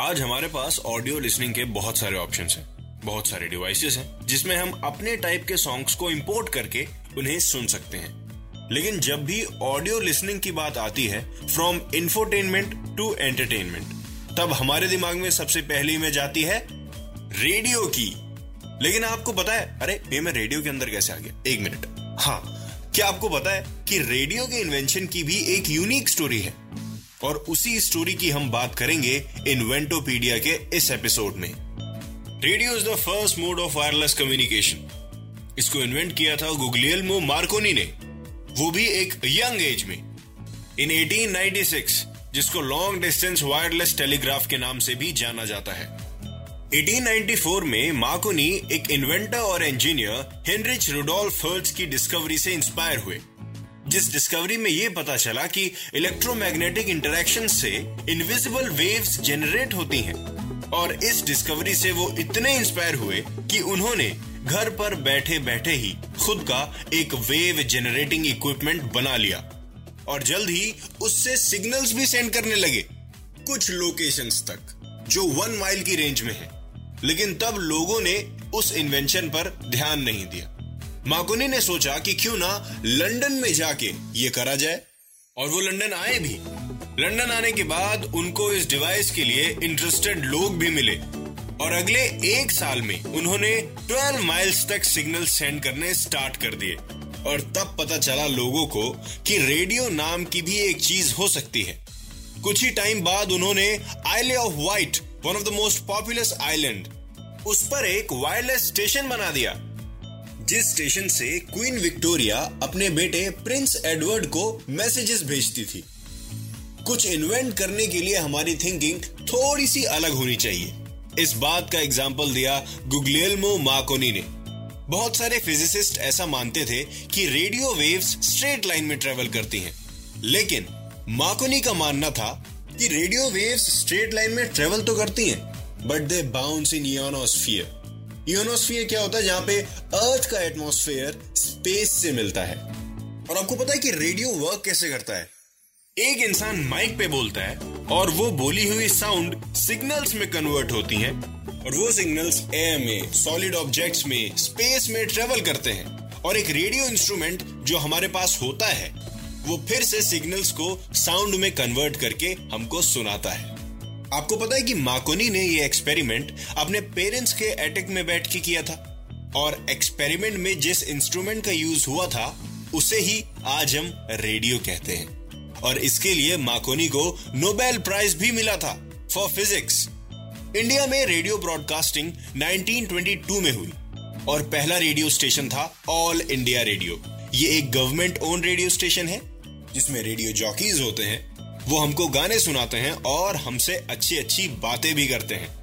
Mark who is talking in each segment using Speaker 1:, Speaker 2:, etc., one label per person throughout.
Speaker 1: आज हमारे पास audio listening के बहुत सारे ऑप्शन हैं, बहुत सारे डिवाइसेस हैं, जिसमें हम अपने टाइप के सॉन्ग्स को इंपोर्ट करके उन्हें सुन सकते हैं। लेकिन जब भी ऑडियो लिसनिंग की बात आती है फ्रॉम इंफोटेनमेंट टू एंटरटेनमेंट तब हमारे दिमाग में सबसे पहली में जाती है रेडियो की। लेकिन आपको पता है, अरे, ये मैं रेडियो के अंदर कैसे आ गया? एक मिनट हाँ क्या आपको पता है कि रेडियो के इन्वेंशन की भी एक यूनिक स्टोरी है? और उसी स्टोरी की हम बात करेंगे इन्वेंटोपीडिया के इस एपिसोड में। Radio is the first mode of wireless communication इसको इन्वेंट किया था गुगलियल्मो मार्कोनी ने। वो भी एक यंग एज में। इन 1896 जिसको लॉन्ग डिस्टेंस वायरलेस टेलीग्राफ के नाम से भी जाना जाता है। 1894 में मार्कोनी एक इन्वेंटर और इंजीनियर हेनरिच रुडोल्फ हर्ट्ज की डिस्कवरी से इंस्पायर हुए। जिस डिस्कवरी में यह पता चला कि इलेक्ट्रोमैग्नेटिक इंटरेक्शन से इनविजिबल वेव्स जनरेट होती हैं, और इस डिस्कवरी से वो इतने इंस्पायर हुए कि उन्होंने घर पर बैठे बैठे ही खुद का एक वेव जनरेटिंग इक्विपमेंट बना लिया, और जल्द ही उससे सिग्नल्स भी सेंड करने लगे, कुछ लोकेशंस तक, जो वन माइल की रेंज में है। लेकिन तब लोगों ने उस इन्वेंशन पर ध्यान नहीं दिया। माकुनी ने सोचा कि क्यों ना लंदन में जाके ये करा जाए। और वो लंदन आए भी। लंदन आने के बाद उनको इस डिवाइस के लिए इंटरेस्टेड लोग भी मिले। और अगले एक साल में उन्होंने 12 माइल्स तक सिग्नल सेंड करने स्टार्ट कर दिए। और तब पता चला लोगों को कि रेडियो नाम की भी एक चीज़ हो सकती है। कुछ ही टाइम बाद उन्होंने Isle of Wight one of the most popular island उस पर एक वायरलेस स्टेशन बना दिया। जिस स्टेशन से क्वीन विक्टोरिया अपने बेटे प्रिंस एडवर्ड को मैसेजेस भेजती थी। कुछ इन्वेंट करने के लिए हमारी थिंकिंग थोड़ी सी अलग होनी चाहिए। इस बात का एग्ज़ाम्पल दिया गुगलियल्मो मार्कोनी ने। बहुत सारे फिजिसिस्ट ऐसा मानते थे कि रेडियो वेव्स स्ट्रेट लाइन में ट्रेवल करती हैं। लेकिन माकोनी का मानना था कि रेडियो वेव्स स्ट्रेट लाइन में ट्रेवल तो करती हैं but they bounce in ionosphere ionosphere क्या होता है, जहाँ पे अर्थ का एटमॉस्फेयर स्पेस से मिलता है। और आपको पता है कि रेडियो वर्क कैसे करता है? एक इंसान माइक पे बोलता है, और वो बोली हुई साउंड सिग्नल्स में कन्वर्ट होती हैं, और वो सिग्नल्स एयर में सॉलिड ऑब्जेक्ट्स में स्पेस में ट्रेवल करते हैं। और एक रेडियो इंस्ट्रूमेंट जो हमारे पास होता है, वो फिर से सिग्नल्स को साउंड में कन्वर्ट करके हमको सुनाता है। आपको पता है कि माकोनी ने ये एक्सपेरिमेंट अपने पेरेंट्स के एटेक में बैठ के किया था। और एक्सपेरिमेंट में जिस इंस्ट्रूमेंट का यूज़ हुआ था, उसे ही आज हम रेडियो कहते हैं। और इसके लिए माकोनी को नोबेल प्राइज भी मिला था फॉर फिजिक्स इंडिया में रेडियो ब्रॉडकास्टिंग 1922 में हुई। और पहला रेडियो स्टेशन था ऑल इंडिया रेडियो ये एक गवर्नमेंट ओन रेडियो स्टेशन है, जिसमें रेडियो जॉकीज होते हैं। वो हमको गाने सुनाते हैं और हमसे अच्छी अच्छी बातें भी करते हैं।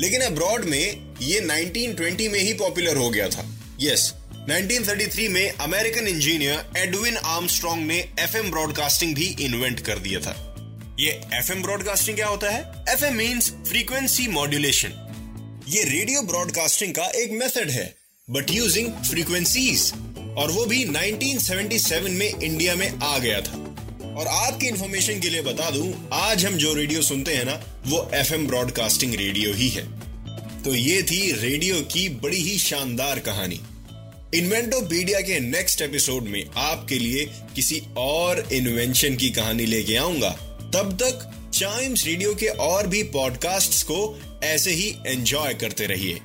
Speaker 1: लेकिन अब्रॉड में ये 1920 में ही पॉपुलर हो गया था। यस yes, 1933 में अमेरिकन इंजीनियर एडविन आर्मस्ट्रॉन्ग ने एफएम ब्रॉडकास्टिंग भी इन्वेंट कर दिया था। ये एफएम ब्रॉडकास्टिंग क्या होता है? एफएम मींस फ्रीक्वेंसी मॉड्यूलेशन ये रेडियो ब्रॉडकास्टिंग का एक मेथड है बट यूजिंग फ्रीक्वेंसीज और वो भी 1977 में इंडिया में आ गया था। और आपकी इंफॉर्मेशन के लिए बता दूँ, आज हम जो रेडियो सुनते हैं ना, वो एफएम ब्रॉडकास्टिंग रेडियो ही है। तो ये थी रेडियो की बड़ी ही शानदार कहानी। इन्वेंटोपीडिया के नेक्स्ट एपिसोड में आपके लिए किसी और इन्वेंशन की कहानी लेके आऊँगा। तब तक चाइम्स रेडियो के और भी पॉडकास्ट्स को ऐसे ही एंजॉय करते रहिए।